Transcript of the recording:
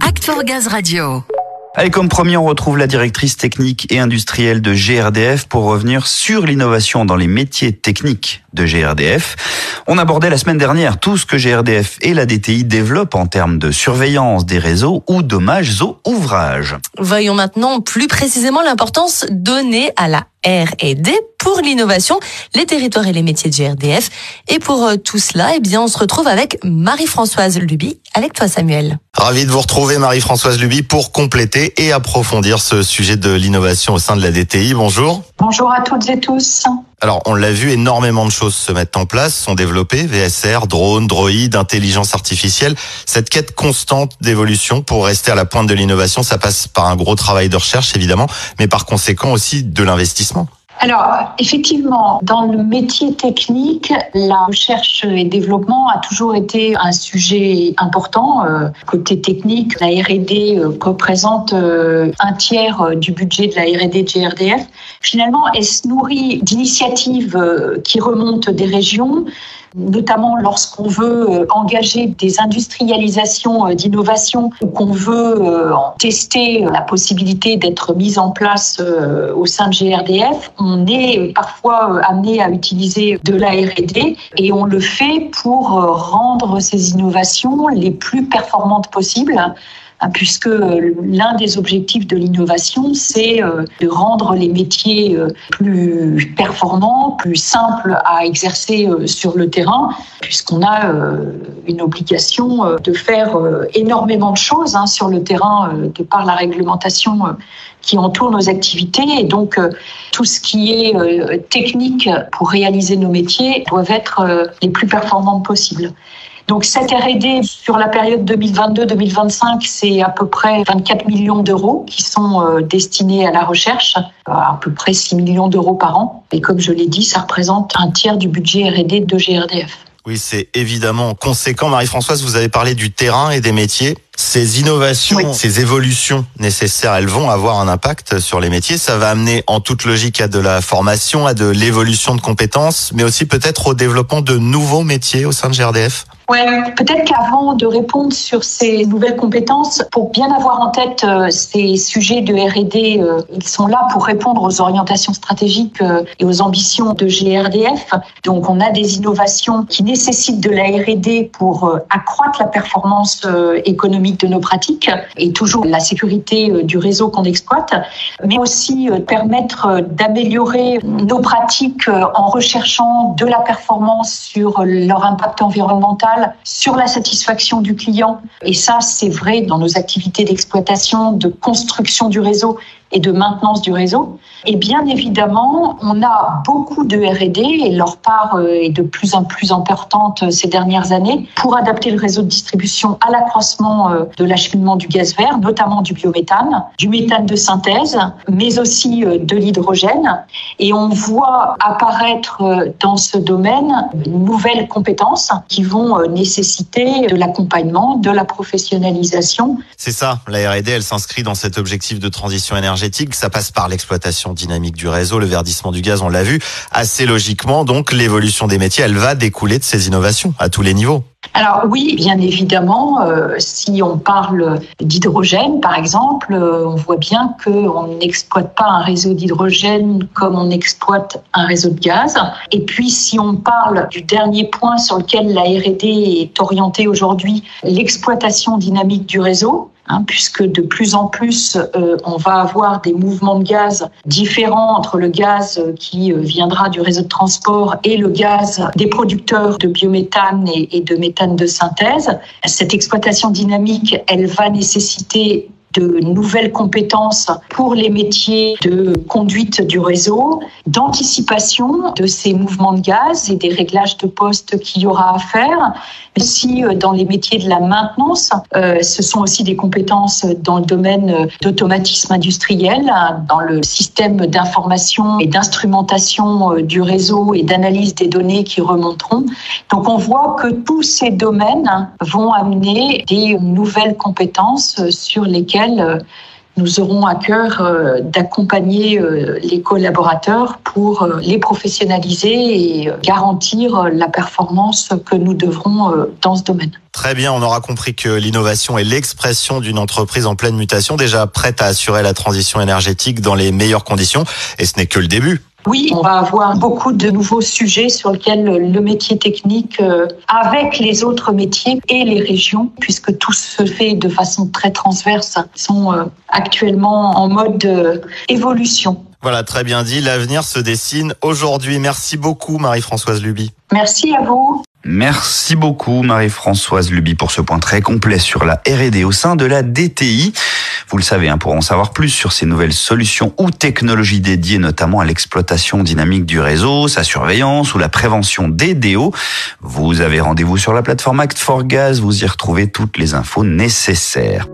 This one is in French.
Act for Gaz Radio. Allez, comme promis, on retrouve la directrice technique et industrielle de GRDF pour revenir sur l'innovation dans les métiers techniques de GRDF. On abordait la semaine dernière tout ce que GRDF et la DTI développent en termes de surveillance des réseaux ou dommages aux ouvrages. Voyons maintenant plus précisément l'importance donnée à la R&D pour l'innovation, les territoires et les métiers de GRDF. Et pour euh, tout cela, eh bien, on se retrouve avec Marie-Françoise Luby, avec toi Samuel. Ravi de vous retrouver Marie-Françoise Luby pour compléter et approfondir ce sujet de l'innovation au sein de la DTI. Bonjour. Bonjour à toutes et tous. Alors, on l'a vu, énormément de choses se mettent en place, sont développées, VSR, drones, droïdes, intelligence artificielle. Cette quête constante d'évolution pour rester à la pointe de l'innovation, ça passe par un gros travail de recherche, évidemment, mais par conséquent aussi de l'investissement. Alors, effectivement, dans le métier technique, la recherche et développement a toujours été un sujet important. Euh, côté technique, la R&D euh, représente euh, un tiers du budget de la R&D de GRDF. Finalement, elle se nourrit d'initiatives qui remontent des régions, notamment lorsqu'on veut euh, engager des industrialisations euh, d'innovation ou qu'on veut euh, tester la possibilité d'être mise en place au sein de GRDF, on est parfois amené à utiliser de la R&D et on le fait pour rendre ces innovations les plus performantes possibles puisque l'un des objectifs de l'innovation, c'est euh, de rendre les métiers euh, plus performants, plus simples à exercer euh, sur le terrain, puisqu'on a une obligation de faire énormément de choses hein, sur le terrain de par la réglementation qui entoure nos activités. Et donc, tout ce qui est technique pour réaliser nos métiers doivent être les plus performantes possibles. Donc cette R&D sur la période 2022-2025, c'est à peu près 24 millions d'euros qui sont euh, destinés à la recherche, à peu près 6 millions d'euros par an. Et comme je l'ai dit, ça représente un tiers du budget R&D de GRDF. Oui, c'est évidemment conséquent. Marie-Françoise, vous avez parlé du terrain et des métiers. Ces innovations, ces évolutions nécessaires, elles vont avoir un impact sur les métiers. Ça va amener en toute logique à de la formation, à de l'évolution de compétences, mais aussi peut-être au développement de nouveaux métiers au sein de GRDF. Ouais, peut-être qu'avant de répondre sur ces nouvelles compétences, pour bien avoir en tête euh, ces sujets de R&D, euh, ils sont là pour répondre aux orientations stratégiques euh, et aux ambitions de GRDF. Donc, on a des innovations qui nécessitent de la R&D pour accroître la performance économique de nos pratiques et toujours la sécurité du réseau qu'on exploite, mais aussi permettre d'améliorer nos pratiques en recherchant de la performance sur leur impact environnemental sur la satisfaction du client. Et ça, c'est vrai dans nos activités d'exploitation, de construction du réseau et de maintenance du réseau. Et bien évidemment, on a beaucoup de R&D et leur part euh, est de plus en plus importante euh, ces dernières années pour adapter le réseau de distribution à l'accroissement euh, de l'acheminement du gaz vert, notamment du biométhane, du méthane de synthèse, mais aussi de l'hydrogène. Et on voit apparaître dans ce domaine de nouvelles compétences qui vont nécessiter de l'accompagnement, de la professionnalisation. C'est ça, la R&D, elle s'inscrit dans cet objectif de transition énergétique ça passe par l'exploitation dynamique du réseau, le verdissement du gaz, on l'a vu. Assez logiquement, donc, l'évolution des métiers, elle va découler de ces innovations à tous les niveaux. Alors oui, bien évidemment, euh, si on parle d'hydrogène, par exemple, euh, on voit bien qu'on n'exploite pas un réseau d'hydrogène comme on exploite un réseau de gaz. Et puis si on parle du dernier point sur lequel la R&D est orientée aujourd'hui, l'exploitation dynamique du réseau, Hein, puisque de plus en plus, euh, on va avoir des mouvements de gaz différents entre le gaz qui euh, viendra du réseau de transport et le gaz des producteurs de biométhane et, et de méthane de synthèse. Cette exploitation dynamique, elle va nécessiter de nouvelles compétences pour les métiers de conduite du réseau, d'anticipation de ces mouvements de gaz et des réglages de poste qu'il y aura à faire. Aussi euh, dans les métiers de la maintenance, euh, ce sont aussi des compétences dans le domaine d'automatisme industriel, dans le système d'information et d'instrumentation euh, du réseau et d'analyse des données qui remonteront. Donc on voit que tous ces domaines vont amener des nouvelles compétences sur lesquelles euh, nous aurons à cœur euh, d'accompagner euh, les collaborateurs pour les professionnaliser et garantir la performance que nous devrons dans ce domaine. Très bien, on aura compris que l'innovation est l'expression d'une entreprise en pleine mutation, déjà prête à assurer la transition énergétique dans les meilleures conditions, et ce n'est que le début. Oui, on va avoir beaucoup de nouveaux sujets sur lesquels le métier technique, euh, avec les autres métiers et les régions, puisque tout se fait de façon très transverse, sont euh, actuellement en mode euh, évolution. Voilà, très bien dit. L'avenir se dessine aujourd'hui. Merci beaucoup, Marie-Françoise Luby. Merci à vous. Merci beaucoup Marie-Françoise Luby pour ce point très complet sur la R&D au sein de la DTI. Vous le savez, hein, pour en savoir plus sur ces nouvelles solutions ou technologies dédiées notamment à l'exploitation dynamique du réseau, sa surveillance ou la prévention des DO, vous avez rendez-vous sur la plateforme Act for Gaz, vous y retrouvez toutes les infos nécessaires.